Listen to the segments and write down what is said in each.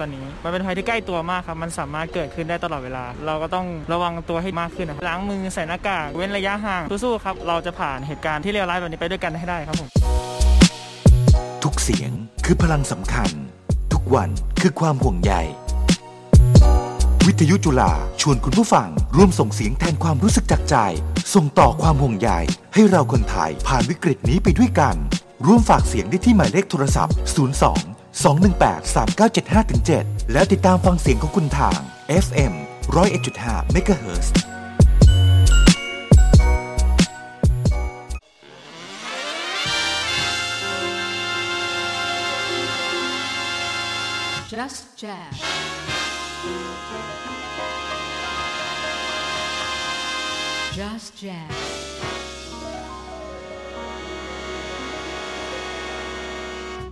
ตอนนี้ มันเป็นภัยที่ใกล้ตัวมากครับ มันสามารถเกิดขึ้นได้ตลอดเวลา เราก็ต้องระวังตัวให้มากขึ้นนะครับล้างมือใส่หน้ากาก เว้นระยะห่าง สู้ๆครับ เราจะผ่านเหตุการณ์ที่เลวร้ายแบบนี้ไปด้วยกันให้ได้ครับผม ทุกเสียงคือพลังสำคัญ ทุกวันคือความห่วงใย วิทยุจุฬาชวนคุณผู้ฟังร่วมส่งเสียงแทนความรู้สึกจากใจ ส่งต่อความห่วงใยให้เราคนไทยผ่านวิกฤตนี้ไปด้วยกัน ร่วมฝากเสียงได้ที่หมายเลขโทรศัพท์ 02 218 3975-7 แล้วติดตามฟังเสียงของคุณทาง FM 101.5 MHz Just Jazz. Just Jazz.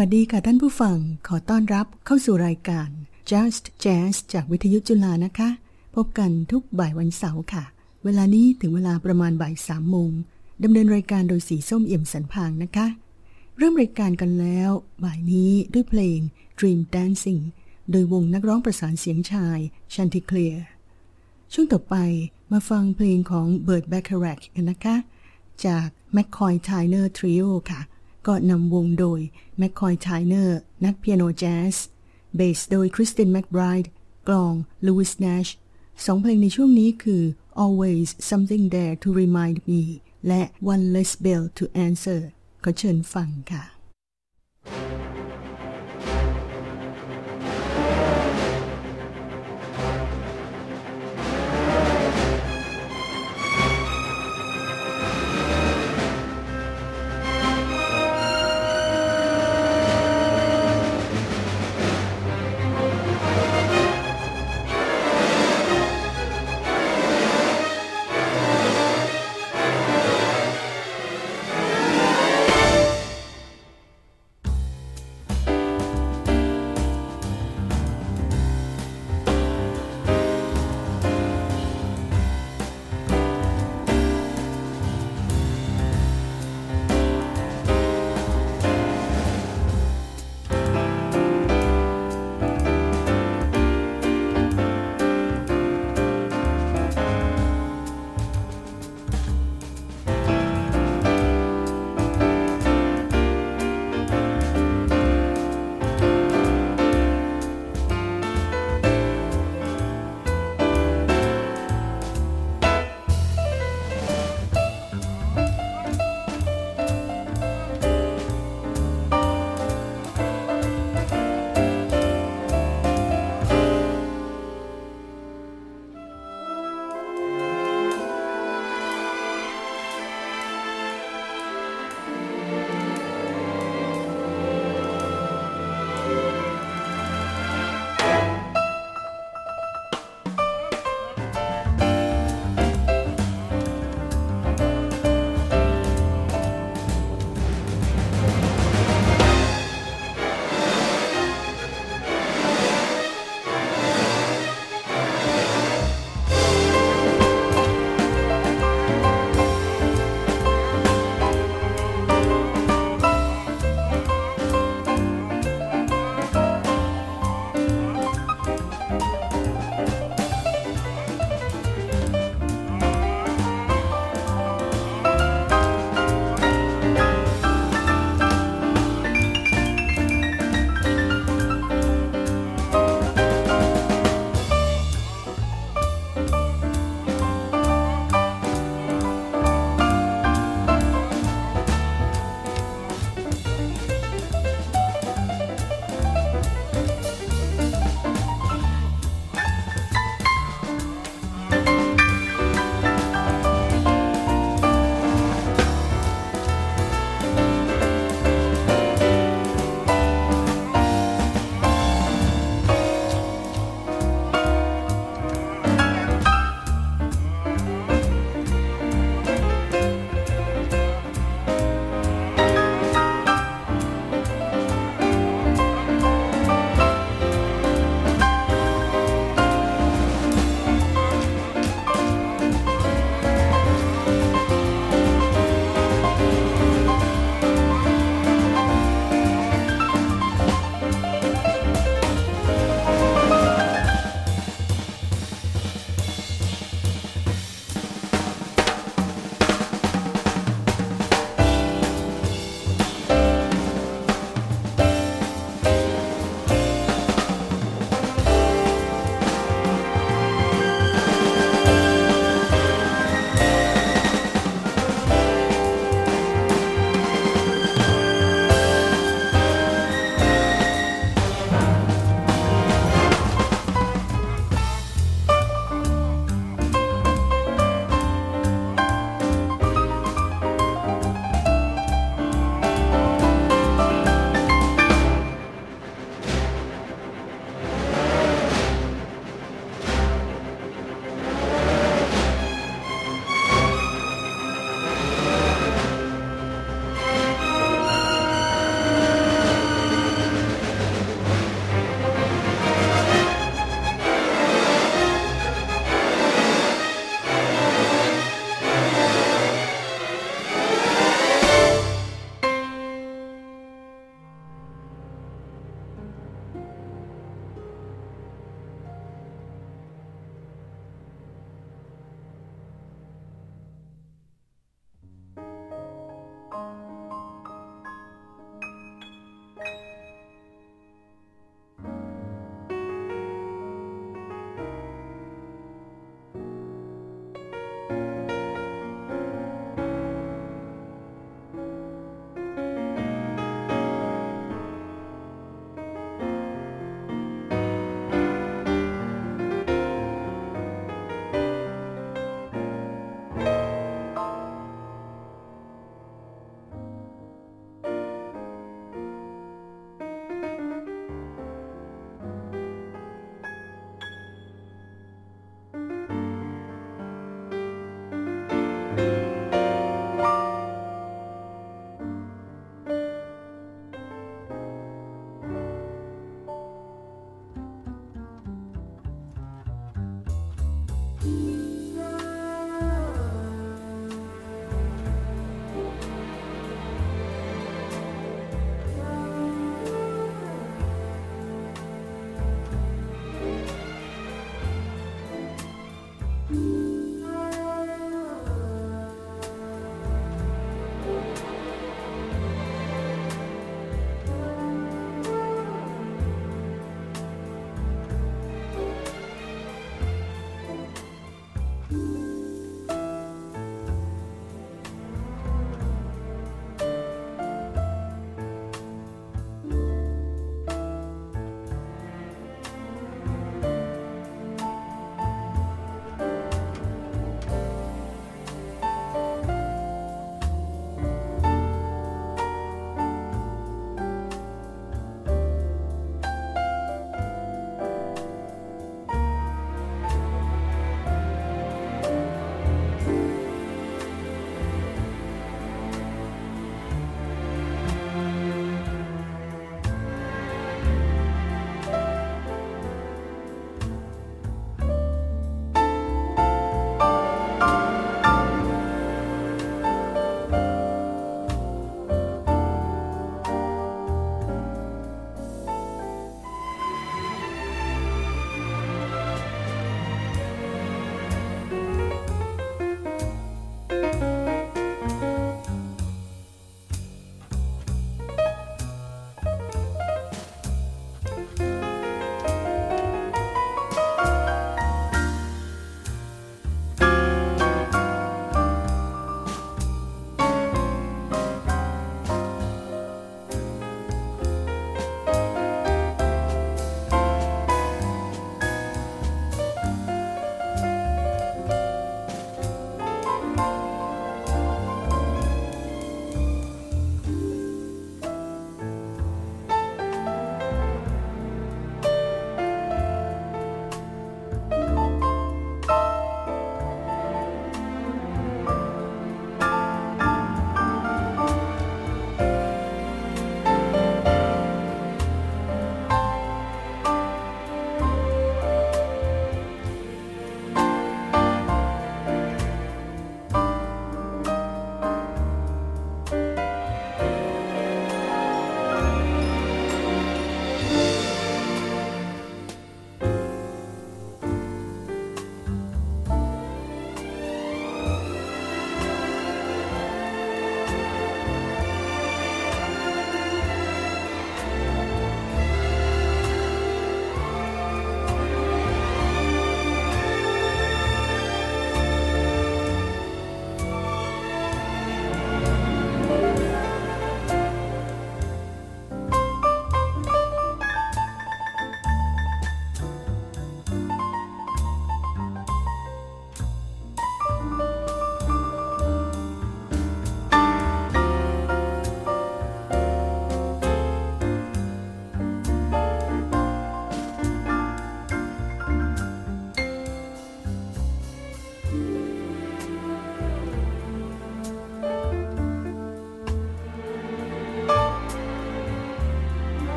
วัสดีค่ะท่านผู้ฟัง ขอต้อนรับเข้าสู่รายการ Just Jazz จากวิทยุจุฬานะคะ พบกันทุกบ่ายวันเสาร์ค่ะ เวลานี้ถึงเวลาประมาณบ่ายสามโมงดำเนินรายการโดยสีส้มเอี่ยมสันพางนะคะ เริ่มรายการกันแล้ว บ่ายนี้ด้วยเพลง Dream Dancing โดยวงนักร้องประสานเสียงชาย Chanticleer ช่วงต่อไปมาฟังเพลงของ Burt Bacharach กันนะคะ จาก McCoy Tyner Trio ค่ะ ก็นำวงโดยแมคคอยชายเนอร์ นักเปียโนแจ๊สเบสโดยคริสตินแมคไบรด์กลองลูอิสเนชสองเพลงในช่วงนี้คือ Always Something There to Remind Me และ One Less Bell to Answer ขอเชิญฟังค่ะ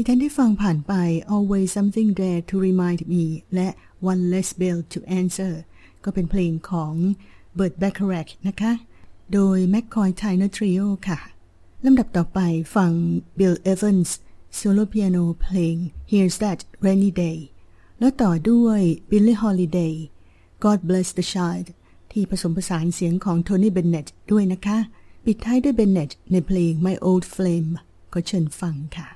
ที่ท่านได้ฟังผ่านไป Always Something There to Remind Me และ One Less Bell to Answer ก็เป็นเพลงของ Burt Bacharach นะคะ โดย McCoy Tyner Trio ค่ะลำดับต่อไปฟัง Bill Evans โซโลเปียโนเพลง Here's That Rainy Day แล้วต่อด้วย Billie Holiday God Bless the Child ที่ผสมผสานเสียงของโทนี่เบนเนตด้วยนะคะ ปิดท้ายด้วยเบนเนตในเพลง My Old Flame ก็เชิญฟังค่ะ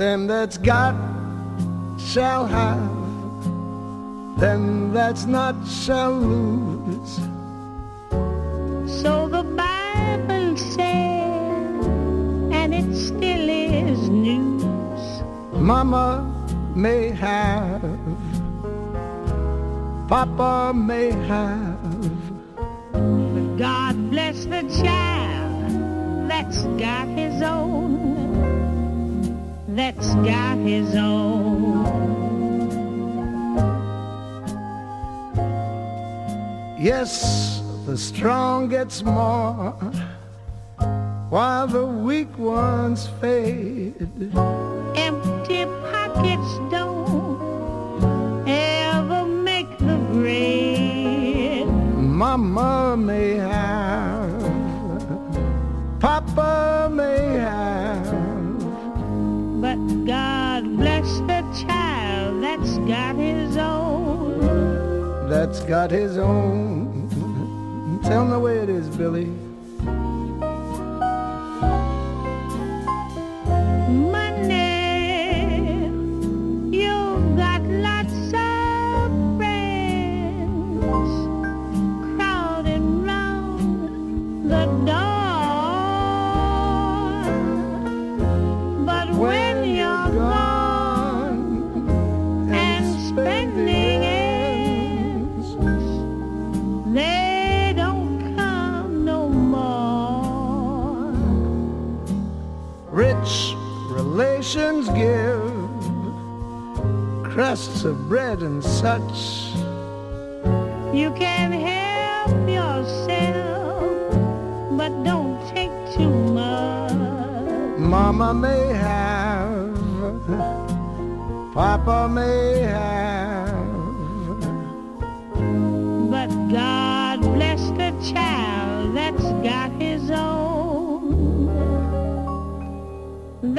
Them that's got shall have, them that's not shall lose. So the Bible said, and it still is news. Mama may have, Papa may have, But God bless the child that's got his own. That's got his own. Yes, the strong gets more, while the weak ones fade. Empty pockets don't ever make the grade. Mama may have, Papa may that's got his own. Tell me way it is, Billy. Give crusts of bread and such. You can help yourself, but don't take too much. Mama may have, Papa may have,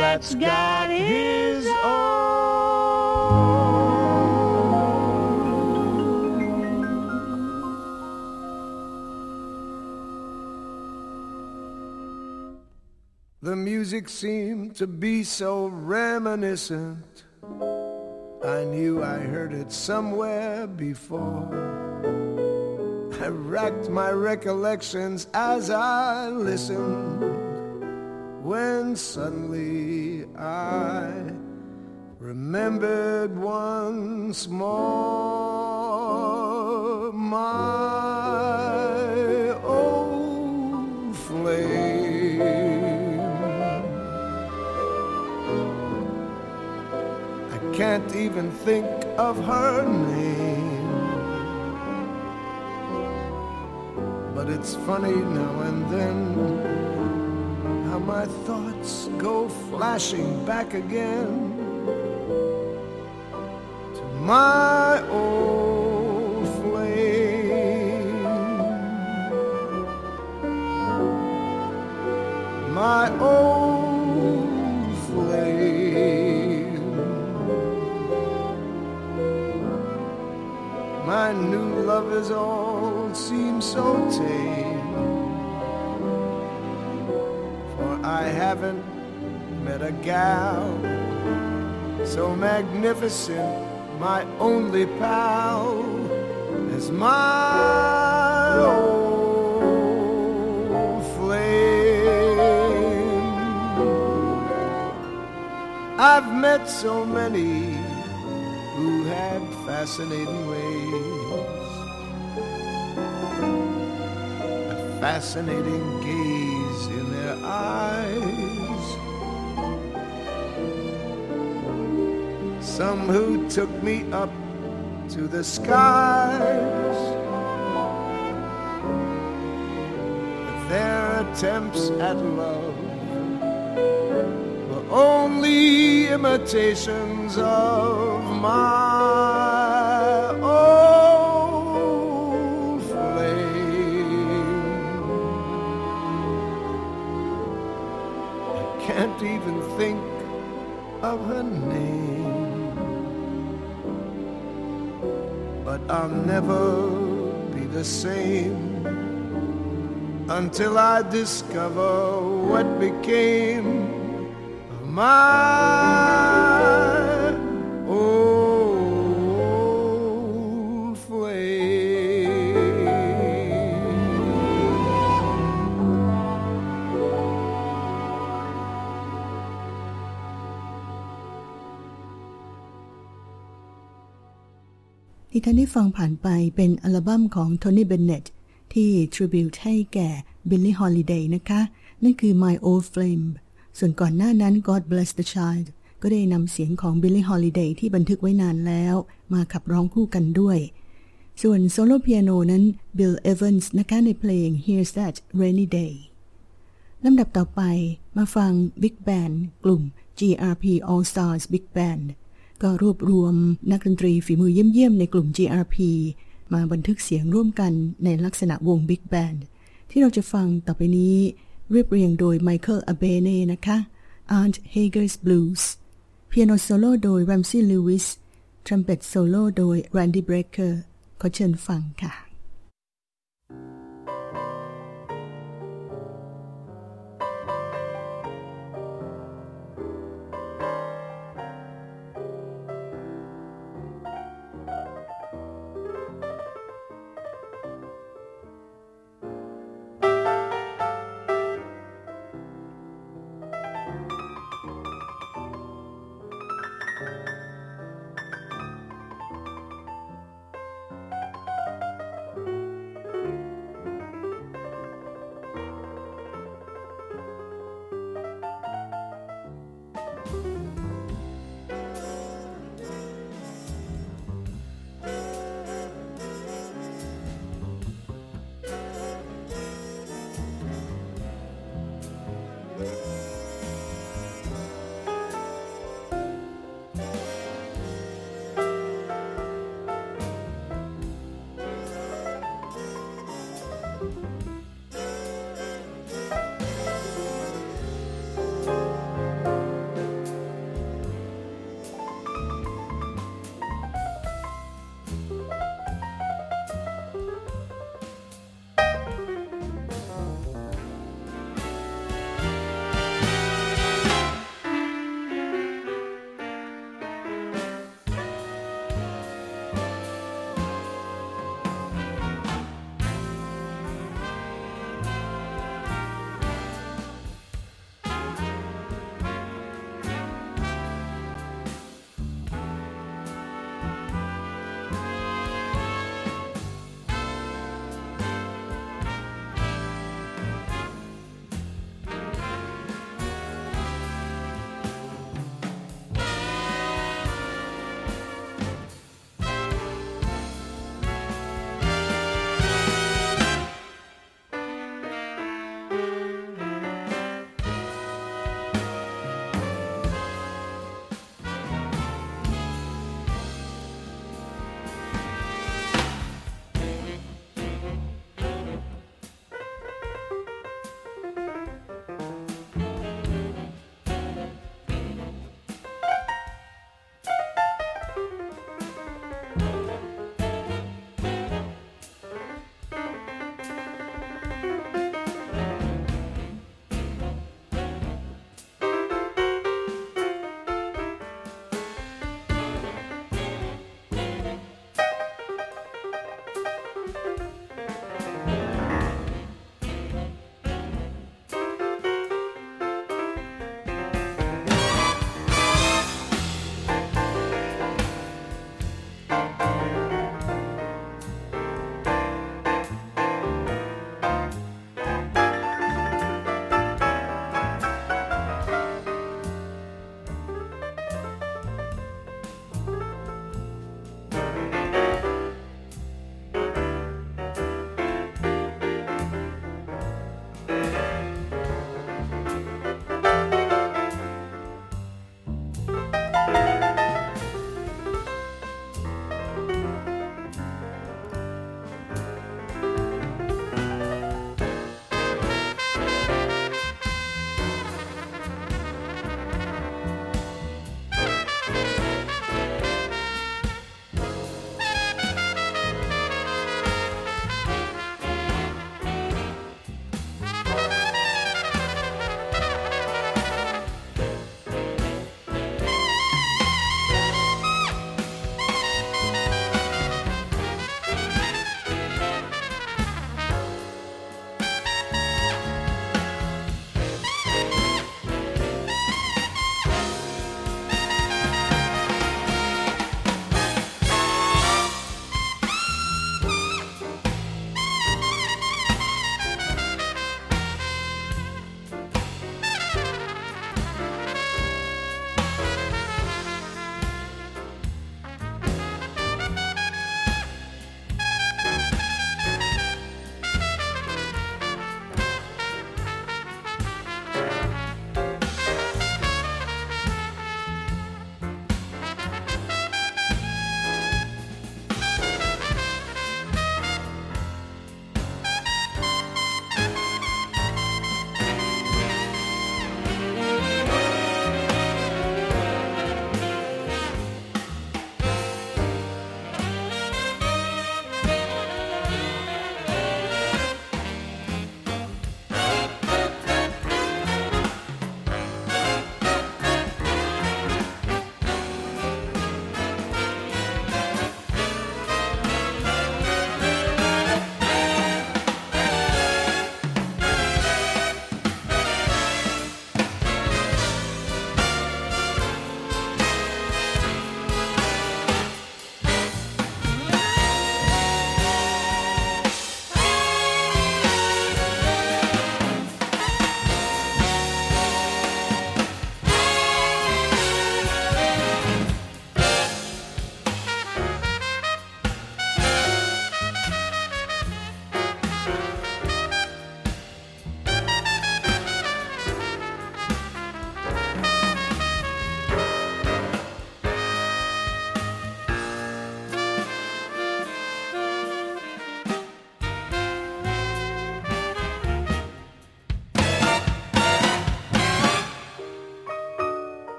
That's got his own. The music seemed to be so reminiscent. I knew I heard it somewhere before. I racked my recollections as I listened. When suddenly I remembered once more my old flame. I can't even think of her name. But it's funny now and then my thoughts go flashing back again to my old flame. My old flame. My new lovers all seem so tame. I haven't met a gal so magnificent, my only pal is my old flame. I've met so many who had fascinating ways, a fascinating gaze some who took me up to the skies. Their attempts at love were only imitations of my old flame. I can't even think of her name. But I'll never be the same until I discover what became of my old านได้ฟังผ่านไปเป็นอัลบั้มของ Tony Bennett ที่ tribute ให้แก่ Billie Holiday นะคะ นั่นคือ My Old Flame ส่วนก่อนหน้านั้น God Bless the Child ก็ได้นำเสียงของ Billie Holiday ที่บันทึกไว้นานแล้ว มาขับร้องคู่กันด้วย ส่วนโซโล่เปียโนนั้น Bill Evans นะคะในเพลง Here's That Rainy Day ลำดับต่อไปมาฟัง Big Band กลุ่ม GRP All Stars Big Band ก็รวบรวมนักดนตรีฝีมือเยี่ยม ๆ ในกลุ่ม GRP มาบันทึกเสียงร่วมกันในลักษณะวง Big Band ที่เราจะฟังต่อไปนี้เรียบเรียงโดย Michael Abene นะคะ Aunt Hagar's Blues เปียโนโซโล่โดย Ramsey Lewis ทรัมเป็ตโซโล่โดย Randy Brecker ขอเชิญฟังค่ะ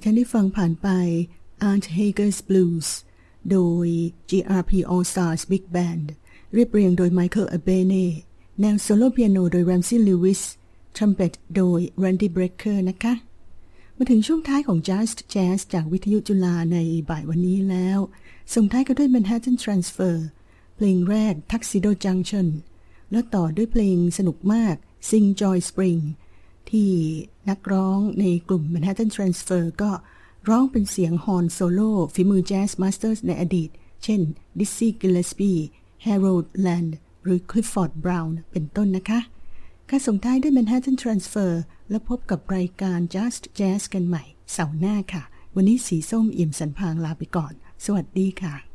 ที่ท่านได้ฟังผ่านไป Art Hager's Blues โดย GRP All Stars Big Band เรียบเรียงโดย Michael Abene แนวโซโล่เปียโนโดย Ramsey Lewis ทรัมเป็ตโดย Randy Brecker นะคะ มาถึงช่วงท้ายของ Just Jazz จากวิทยุจุฬาในบ่ายวันนี้แล้ว ส่งท้ายกันด้วย Manhattan Transfer เพลงแรก Tuxedo Junction แล้วต่อด้วยเพลงสนุกมาก Sing Joy Spring ที่นักร้องในกลุ่ม Manhattan Transfer ก็ร้องเป็นเสียง horn solo ฝีมือแจ๊ส master ในอดีต เช่น Dizzy Gillespie Harold Land หรือ Clifford Brown เป็นต้นนะคะการส่งท้ายด้วย Manhattan Transfer แล้วพบกับรายการ Just Jazz กันใหม่เสาร์หน้าค่ะ วันนี้สีส้มเอี่ยมสรรพางค์ลาไปก่อน สวัสดีค่ะ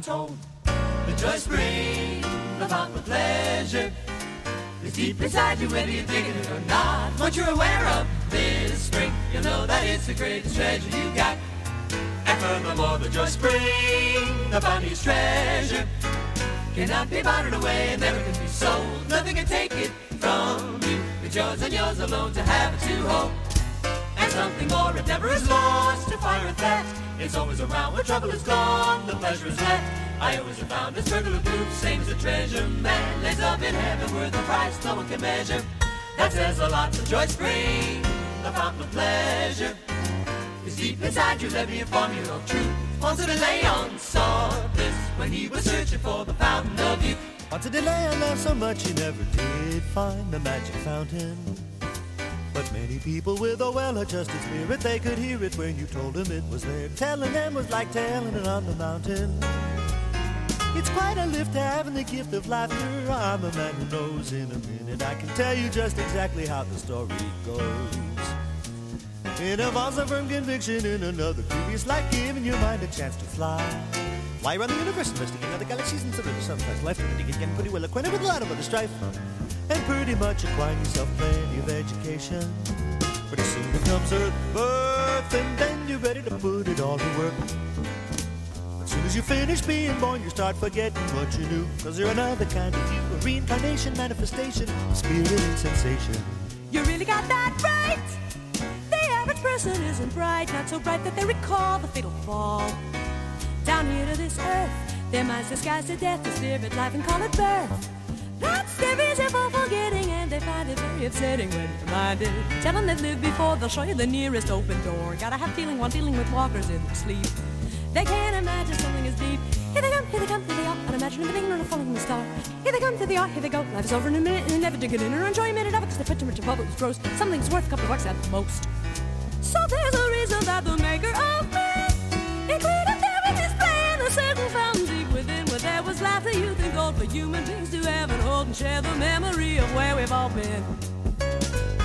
been told. The joy spring about the pleasure is deep inside you, whether you're digging it or not. Once you're aware of this spring, you'll know that it's the greatest treasure you got. And furthermore, the joy spring, the funniest treasure, cannot be bartered away and never can be sold. Nothing can take it from you. It's yours and yours alone to have it to hold. And something more, it never is lost to fire a theft. It's always around when trouble is gone, the pleasure is left. I always have found this of proof, same as a treasure man lays up in heaven worth a price no one can measure. That says a lot to Joy Spring, the fountain of pleasure. Is deep inside you, let me inform you of truth. Ponce de Leon saw this when he was searching for the fountain of youth. Ponce de Leon laughed so much he never did find the magic fountain. But many people with a well-adjusted spirit, they could hear it when you told them it was there. Telling them was like telling it on the mountain. It's quite a lift having the gift of laughter. I'm a man who knows in a minute. I can tell you just exactly how the story goes. It involves a firm conviction in another previous life, giving your mind a chance to fly. Fly around the universe, investigating other galaxies and some sometimes life, and getting pretty well acquainted with a lot of other strife, and pretty much acquiring yourself plenty of education. Pretty soon becomes Earth birth, and then you're ready to put it all to work. As soon as you finish being born, you start forgetting what you knew. Cause you're another kind of you, a reincarnation, manifestation, spirit and sensation. You really got that right. The average person isn't bright, not so bright that they recall the fatal fall. Down here to this earth, their minds disguise to death, the spirit life and call it birth. That's their reason for forgetting, and they find it very upsetting when reminded. Tell them they've lived before, they'll show you the nearest open door. Gotta have feeling while dealing with walkers in their sleep. They can't imagine something as deep. Here they come, here they come, here they are. Unimagining the thing, or following the star. Here they come, here they are, here they go. Life is over in a minute, and they never dig it in or enjoy a minute of it, cause they put too much of public gross. Something's worth a couple of bucks at the most. So there's human beings to heaven, hold and share the memory of where we've all been.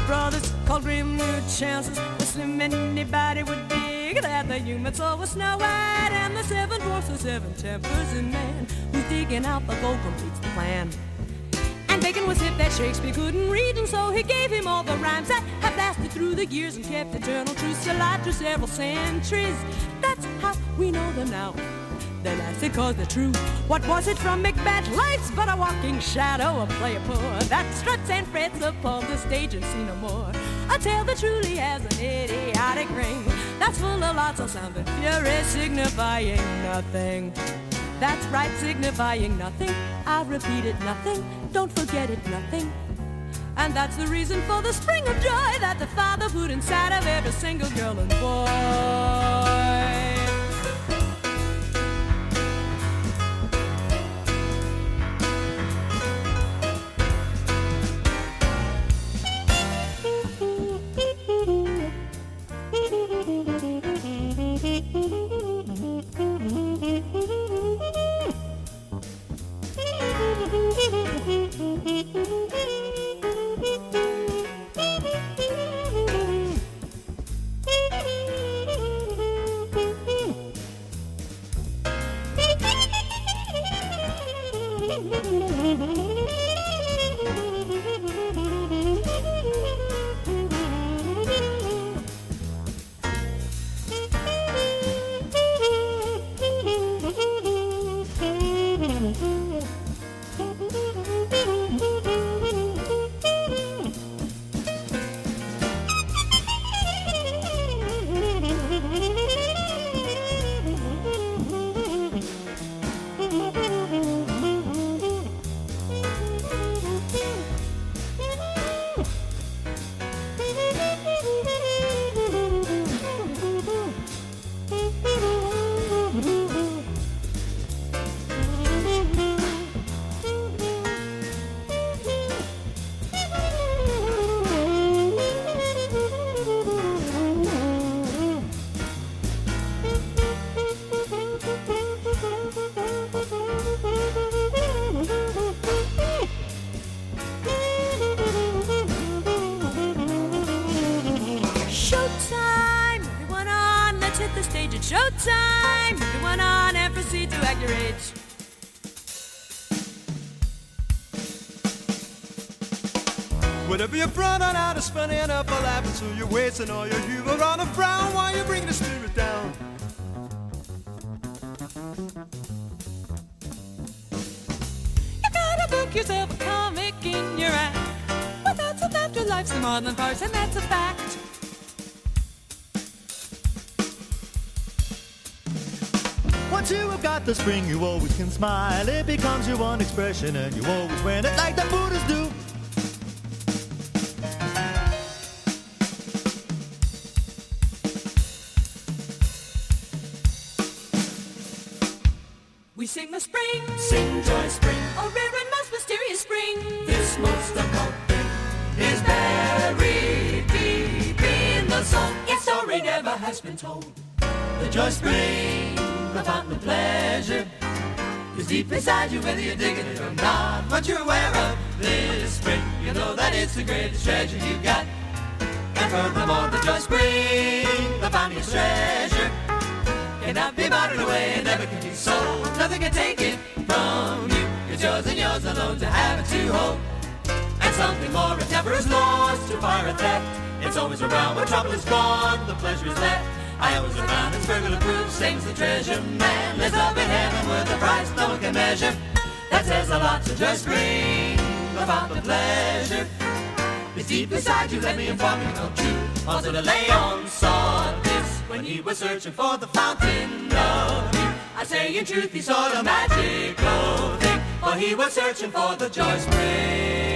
Brothers called grim new chances, slim anybody would dig that the human soul was snow white and the seven dwarfs the seven tempers in man who's digging out the gold completes the plan. And Bacon was hip that Shakespeare couldn't read, and so he gave him all the rhymes that have lasted through the years and kept eternal truths alive through several centuries. That's how we know them now. Lasted cause they're true. What was it from Macbeth? Life's but a walking shadow, a player poor that struts and frets upon the stage and see no more. A tale that truly has an idiotic ring that's full of lots of sound and fury, signifying nothing. That's right, signifying nothing. I repeat it, nothing. Don't forget it, nothing. And that's the reason for the spring of joy that the Father put inside of every single girl and boy. Enough for laughing, so you're wasting all your humor on a frown while you bring the spirit down. You gotta book yourself a comic in your act. Without some afterlife, some more than farce, and that's a fact. Once you have got the spring, you always can smile. It becomes your one expression, and you always wear it like the Buddhists do. Has been told. The joy spring, the of pleasure, is deep inside you whether you're digging it or not. But you're aware of this spring, you know that it's the greatest treasure you've got. And furthermore, the joy spring, the of treasure, cannot be bartered away and never can be sold. Nothing can take it from you. It's yours and yours alone to have it to hold. And something more, a never is lost to fire a theft. It's always around when trouble is gone, the pleasure is left. I always have found it's burglar proof, sings the treasure man. Lives up in heaven with a price no one can measure. That says a lot to just bring about the pleasure. It's deep inside you, let me inform you of truth. Also the Leon saw this when he was searching for the fountain of youth. I say in truth he saw the magical thing, for he was searching for the joy spring.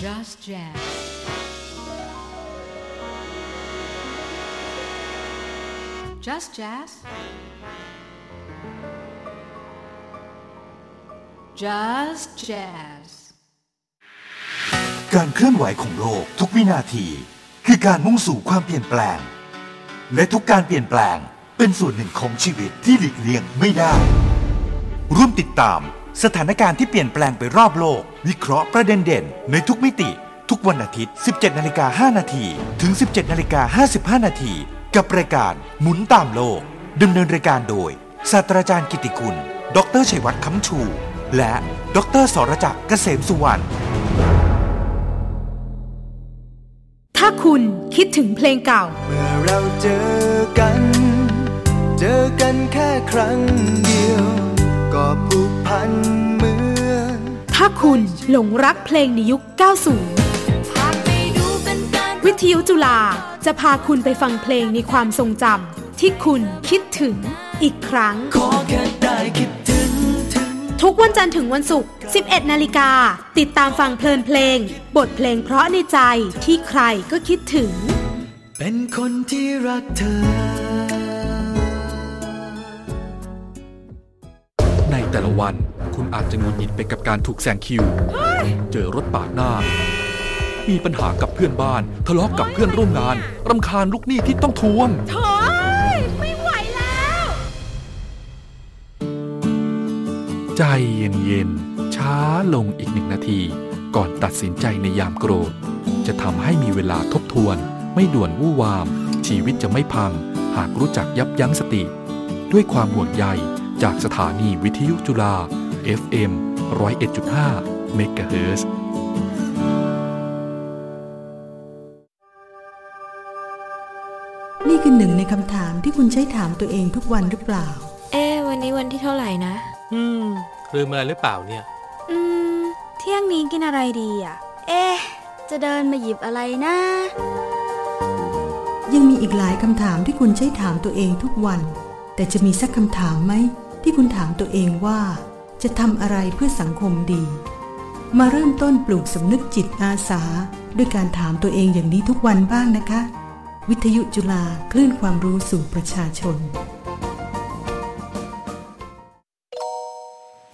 Just jazz. Just jazz. Just jazz. การเคลื่อนไหวของโลกทุกวินาที คือการมุ่งสู่ความเปลี่ยนแปลง และทุกการเปลี่ยนแปลงเป็นส่วนหนึ่งของชีวิตที่หลีกเลี่ยงไม่ได้ ร่วมติดตาม สถานการณ์ที่เปลี่ยนแปลงไปรอบโลก วิเคราะห์ประเด็นเด่นในทุกมิติ ทุกวันอาทิตย์ 17นาฬิกา5นาทีถึง 17นาฬิกา55นาทีกับรายการหมุนตามโลกดำเนินรายการโดย ศาสตราจารย์กิติคุณ ดรชัยวัฒน์คำชู และดรสรจักรเกษมสุวรรณถ้าคุณคิดถึงเพลงเก่า เมื่อเราเจอกัน เจอกันแค่ครั้งเดียว ก็ผูกพันเหมือน ถ้าคุณหลงรักเพลงในยุค 90 วิทยุจุฬาจะพาคุณไปฟังเพลงในความทรงจำที่คุณคิดถึงอีกครั้งขอแค่ได้คิดถึงทุกวันจันทร์ถึงวันศุกร์ 11 นาฬิกา ติดตามฟังเพลินเพลง บทเพลงเพราะในใจที่ใครก็คิดถึง เป็นคนที่รักเธอ แต่ละวัน คุณอาจจะหงุดหงิดไปกับการถูกแซงคิว เจอรถปาดหน้า มีปัญหากับเพื่อนบ้าน ทะเลาะกับเพื่อนร่วมงาน รำคาญลูกหนี้ที่ต้องทวงเฮ้ยไม่ไหวแล้ว ใจเย็นๆ ช้าลงอีกหนึ่งนาที ก่อนตัดสินใจในยามโกรธ จะทำให้มีเวลาทบทวน ไม่ด่วนวู่วาม ชีวิตจะไม่พัง หากรู้จักยับยั้งสติ ด้วยความห่วงใย จากสถานีวิทยุจุฬา FM 101.5เมกะเฮิรตซ์นี่คือหนึ่งในคำถามที่คุณใช้ถามตัวเองทุกวันหรือเปล่า เอ๊ะวันนี้วันที่เท่าไหร่นะ อืม ลืมอะไรหรือเปล่าเนี่ย อืม เที่ยงนี้กินอะไรดีอะ เอ๊ะจะเดินมาหยิบอะไรนะ ยังมีอีกหลายคำถามที่คุณใช้ถามตัวเองทุกวัน แต่จะมีสักคำถามไหม ที่คุณถามตัวเองว่าจะทำอะไรเพื่อสังคมดี มาเริ่มต้นปลูกสำนึกจิตอาสา ด้วยการถามตัวเองอย่างนี้ทุกวันบ้างนะคะ วิทยุจุฬาคลื่นความรู้สู่ประชาชน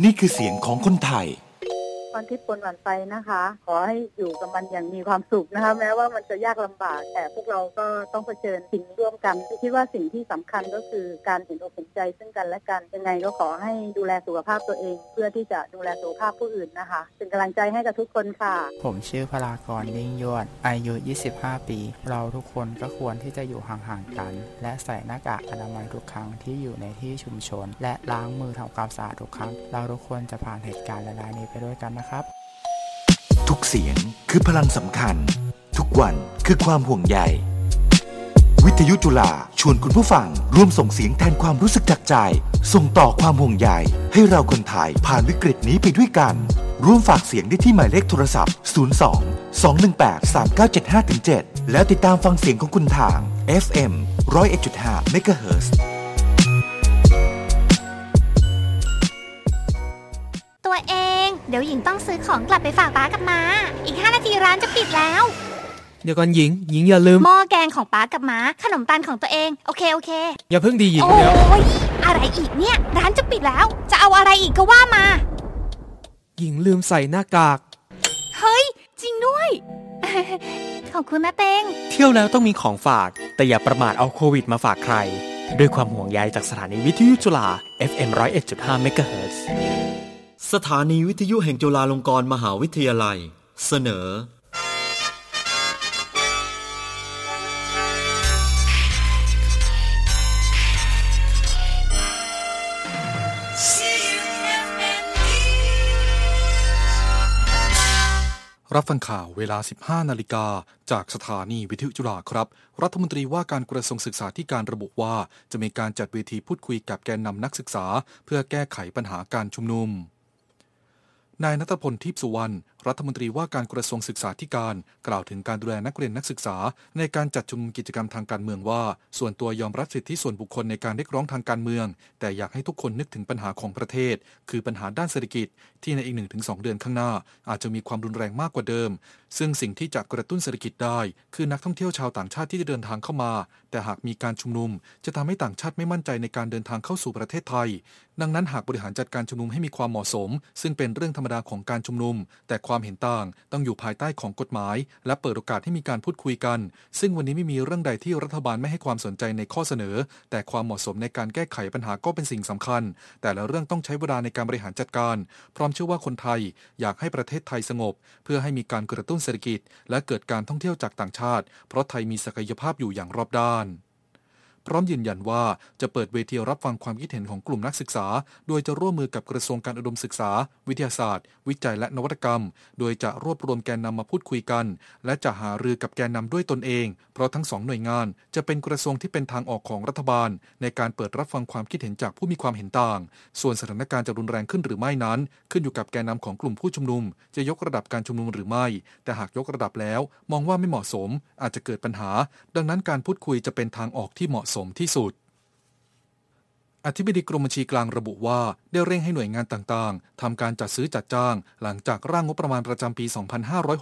นี่คือเสียงของคนไทย ตอนที่ปนหวันไปนะคะ ขอให้อยู่กับมันอย่างมีความสุขนะคะ แม้ว่ามันจะยากลำบาก แต่พวกเราก็ต้องเผชิญสิ่งนี้ร่วมกันคิดว่าสิ่งที่สำคัญก็คือการเห็นอกเห็นใจซึ่งกันและกันยังไงก็ขอให้ดูแลสุขภาพตัวเอง เพื่อที่จะดูแลสุขภาพผู้อื่นนะคะเป็นกำลังใจให้กับทุกคนค่ะ ผมชื่อพลากรยิ่งยวดอายุ 25 ปี เราทุกคนก็ควรที่จะอยู่ห่างๆกัน และใส่หน้ากากอนามัยทุกครั้งที่อยู่ในที่ชุมชน และล้างมือทำความสะอาดทุกครั้ง เราทุกคนจะผ่านเหตุการณ์หลายๆนี้ไปด้วยกันนะครับ ทุกเสียงคือพลังสำคัญ ทุกวันคือความห่วงใยวิทยุจุฬาชวนคุณผู้ฟัง ร่วมส่งเสียงแทนความรู้สึกจากใจ ส่งต่อความห่วงใยให้เราคนไทยผ่านวิกฤตนี้ไปด้วยกัน ร่วมฝากเสียงได้ที่หมายเลขโทรศัพท์ 02 218 3975-7 แล้วติดตามฟังเสียงของคุณทาง FM 101.5 MHz ตัวเอง เดี๋ยวหญิงต้องซื้อของกลับไปฝากป้ากับมาอีก 5 นาทีร้านจะปิดแล้ว เดี๋ยวก่อนหญิง หญิงอย่าลืมหม้อแกงของป้ากับมาขนมปังของตัวเอง โอเคโอเค อย่าเพิ่งดีหญิงโอ้เดี๋ยวยอะไรอีกเนี่ย ร้านจะปิดแล้ว จะเอาอะไรอีกก็ว่ามา หญิงลืมใส่หน้ากาก เฮ้ย จริงด้วย ขอบคุณนะเตง เที่ยวแล้วต้องมีของฝาก แต่อย่าประมาทเอาโควิดมาฝากใคร ด้วยความห่วงใยจากสถานีวิทยุจุฬา FM 101.5 MHz สถานีวิทยุแห่งจุฬาลงกรณ์มหาวิทยาลัย เสนอ รับฟังข่าวเวลา 15 นาฬิกา จากสถานีวิทยุจุฬาครับ รัฐมนตรีว่าการกระทรวงศึกษาธิการระบุว่า จะมีการจัดเวทีพูดคุยกับแกนนำนักศึกษา เพื่อแก้ไขปัญหาการชุมนุม นายนัทพลทิพสุวรรณ รัฐมนตรีว่าการกระทรวงศึกษาธิการ กล่าวถึงการดูแลนักเรียนนักศึกษา ในการจัดชุมนุมกิจกรรมทางการเมืองว่า ส่วนตัวยอมรับสิทธิส่วนบุคคลในการเรียกร้องทางการเมือง แต่อยากให้ทุกคนนึกถึงปัญหาของประเทศ คือปัญหาด้านเศรษฐกิจ ที่ในอีก1-2เดือนข้างหน้า อาจจะมีความรุนแรงมากกว่าเดิม ซึ่งสิ่งที่จะกระตุ้นเศรษฐกิจได้ คือนักท่องเที่ยวชาวต่างชาติที่จะเดินทางเข้ามา แต่หากมีการชุมนุม จะทำให้ต่างชาติไม่มั่นใจในการเดินทางเข้าสู่ประเทศไทย ดังนั้นหากบริหารจัดการชุมนุมให้มีความเหมาะสม ซึ่งเป็นเรื่องธรรมดาของการชุมนุม แต่ความความเห็นต่าง ต้องอยู่ภายใต้ของกฎหมาย และเปิดโอกาสให้มีการพูดคุยกัน ซึ่งวันนี้ไม่มีเรื่องใดที่รัฐบาลไม่ให้ความสนใจในข้อเสนอ แต่ความเหมาะสมในการแก้ไขปัญหาก็เป็นสิ่งสำคัญ แต่ละเรื่องต้องใช้เวลาในการบริหารจัดการ พร้อมเชื่อว่าคนไทย อยากให้ประเทศไทยสงบ เพื่อให้มีการกระตุ้นเศรษฐกิจ และเกิดการท่องเที่ยวจากต่างชาติ เพราะไทยมีศักยภาพอยู่อย่างรอบด้าน พร้อมยืนยันว่าจะเปิดเวทีรับฟังความคิดเห็นของกลุ่มนักศึกษา โดยจะร่วมมือกับกระทรวงการอุดมศึกษา วิทยาศาสตร์ วิจัยและนวัตกรรม โดยจะรวบรวมแกนนำมาพูดคุยกัน และจะหารือกับแกนนำด้วยตนเอง เพราะทั้งสองหน่วยงานจะเป็นกระทรวงที่เป็นทางออกของรัฐบาล ในการเปิดรับฟังความคิดเห็นจากผู้มีความเห็นต่าง ส่วนสถานการณ์จะรุนแรงขึ้นหรือไม่นั้น ขึ้นอยู่กับแกนนำของกลุ่มผู้ชุมนุม จะยกระดับการชุมนุมหรือไม่ แต่หากยกระดับแล้ว มองว่าไม่เหมาะสม อาจจะเกิดปัญหา ดังนั้นการพูดคุยจะเป็นทางออกที่เหมาะสมที่สุด อธิบดีกรมบัญชีกลางระบุว่า ได้เร่งให้หน่วยงานต่างๆทำการจัดซื้อจัดจ้าง หลังจากร่างงบประมาณประจำปี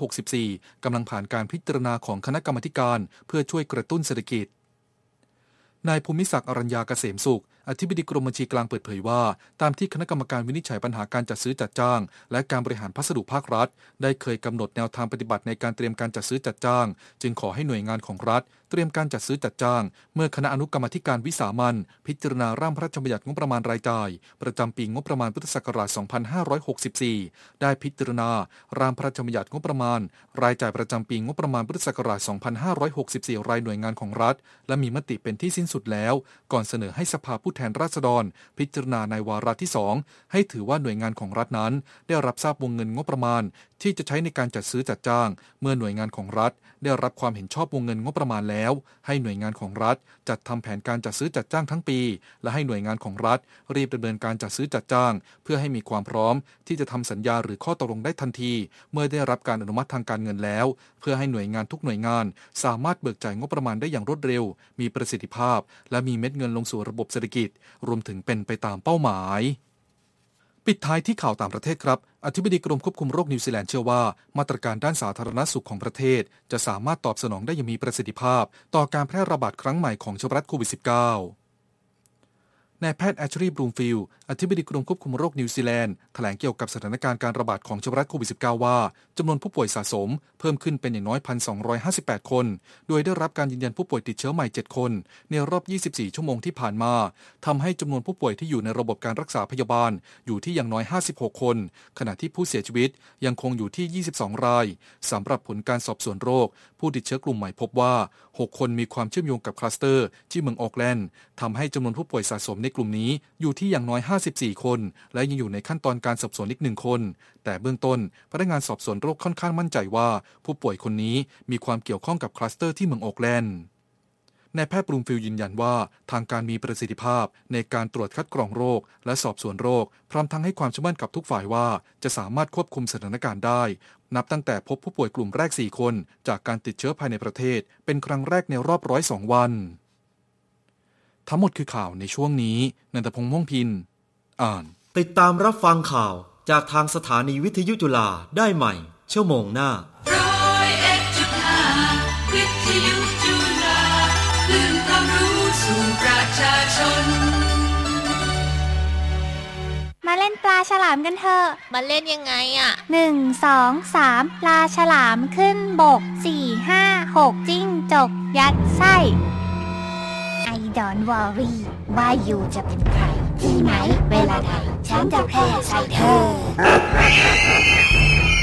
2564 กำลังผ่านการพิจารณาของคณะกรรมการ เพื่อช่วยกระตุ้นเศรษฐกิจนายภูมิศักดิ์อรัญญาเกษมสุข อธิบดีกรมบัญชีกลางเปิดเผยว่า ตามที่คณะกรรมการวินิจฉัยปัญหาการจัดซื้อจัดจ้าง และการบริหารพัสดุภาครัฐ ได้เคยกำหนดแนวทางปฏิบัติในการเตรียมการจัดซื้อจัดจ้าง จึงขอให้หน่วยงานของรัฐ ตรียมการจัดซื้อจัดจ้าง เมื่อคณะอนุกรรมธิการวิสามันพิจารณาร่างพระราชบัญญัติงบประมาณรายจ่าย ประจำปีงบประมาณพุทธศักราช 2564 ได้พิจารณาร่างพระราชบัญญัติงบประมาณ รายจ่ายประจำปีงบประมาณพุทธศักราช 2564 รายหน่วยงานของรัฐ และมีมติเป็นที่สิ้นสุดแล้ว ก่อนเสนอให้สภาผู้แทนราษฎร พิจารณาในวาระที่ 2 ให้ถือว่าหน่วยงานของรัฐนั้น ได้รับทราบวงเงินงบประมาณที่จะใช้ในการจัดซื้อจัดจ้าง เมื่อหน่วยงานของรัฐ ได้รับความเห็นชอบวงเงินงบประมาณแล้ว ให้หน่วยงานของรัฐ จัดทำแผนการจัดซื้อจัดจ้างทั้งปี และให้หน่วยงานของรัฐ รีบดำเนินการจัดซื้อจัดจ้าง เพื่อให้มีความพร้อม ที่จะทำสัญญาหรือข้อตกลงได้ทันที เมื่อได้รับการอนุมัติทางการเงินแล้ว เพื่อให้หน่วยงานทุกหน่วยงาน สามารถเบิกจ่ายงบประมาณได้อย่างรวดเร็ว มีประสิทธิภาพ และมีเม็ดเงินลงสู่ระบบเศรษฐกิจ รวมถึงเป็นไปตามเป้าหมาย ปิดท้ายที่ข่าวต่างประเทศครับ อธิบดีกรมควบคุมโรคนิวซีแลนด์เชื่อว่า มาตรการด้านสาธารณสุขของประเทศ จะสามารถตอบสนองได้อย่างมีประสิทธิภาพ ต่อการแพร่ระบาดครั้งใหม่ของเชื้อไวรัสโควิด -19 นายแพทย์แอชลีย์ บลูมฟิลด์อธิบดีกรมควบคุมโรคนิวซีแลนด์แถลงเกี่ยวกับสถานการณ์การระบาดของเชื้อไวรัสโควิด -19 ว่าจำนวนผู้ป่วยสะสม เพิ่มขึ้นเป็นอย่างน้อย 1,258 คน โดยได้รับการยืนยันผู้ป่วยติดเชื้อใหม่ 7 คน ในรอบ 24 ชั่วโมงที่ผ่านมาทำให้จำนวนผู้ป่วยที่อยู่ในระบบการรักษาพยาบาล อยู่ที่อย่างน้อย 56 คน ขณะที่ผู้เสียชีวิตยังคงอยู่ที่ 22 รายสำหรับผลการสอบสวนโรค ผู้ติดเชื้อกลุ่มใหม่พบว่า 6 คนมีความเชื่อมโยงกับคลัสเตอร์ ที่เมืองโอกแลนด์ทำให้จำนวนผู้ป่วยสะสมในกลุ่มนี้อยู่ที่อย่างน้อย 54 คน และยังอยู่ในขั้นตอนการสอบสวนอีกหนึ่งคน แต่เบื้องต้นพนักงานสอบสวนโรคค่อนข้างมั่นใจว่า ผู้ป่วยคนนี้มีความเกี่ยวข้องกับคลัสเตอร์ที่เมืองโอกแลนด์นายแพทย์บลูมฟิลด์ยืนยันว่า ทางการมีประสิทธิภาพในการตรวจคัดกรองโรค และสอบสวนโรค พร้อมทั้งให้ความเชื่อมั่นกับทุกฝ่ายว่า จะสามารถควบคุมสถานการณ์ได้ นับตั้งแต่พบผู้ป่วยกลุ่มแรก 4 คน จากการติดเชื้อภายในประเทศ เป็นครั้งแรกในรอบร้อยสองวัน ทั้งหมดคือข่าวในช่วงนี้นันทพงษ์ม่วงพิน อ่าน ติดตามรับฟังข่าวจากทางสถานีวิทยุจุฬาได้ใหม่ ชั่วโมงหน้าร้อยเอ็ดจุดห้าวิทยุจุฬาคลื่นความรู้สู่ประชาชน มาเล่นปลาฉลามกันเถอะมาเล่นยังไงอะหนึ่งสองสามปลาฉลามขึ้นบกสี่ห้าหกจิ้งจกยัดไส้ ดอนวอรี่ว่าอยู่จะเป็นใคร ที่ไหน เวลาใด ฉันจะแพร่ใส่เธอ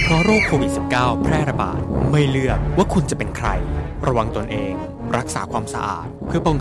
เพราะโรคโควิด -19 แพร่ระบาด ไม่เลือกว่าคุณจะเป็นใคร ระวังตนเอง รักษาความสะอาด เพื่อป้องกัน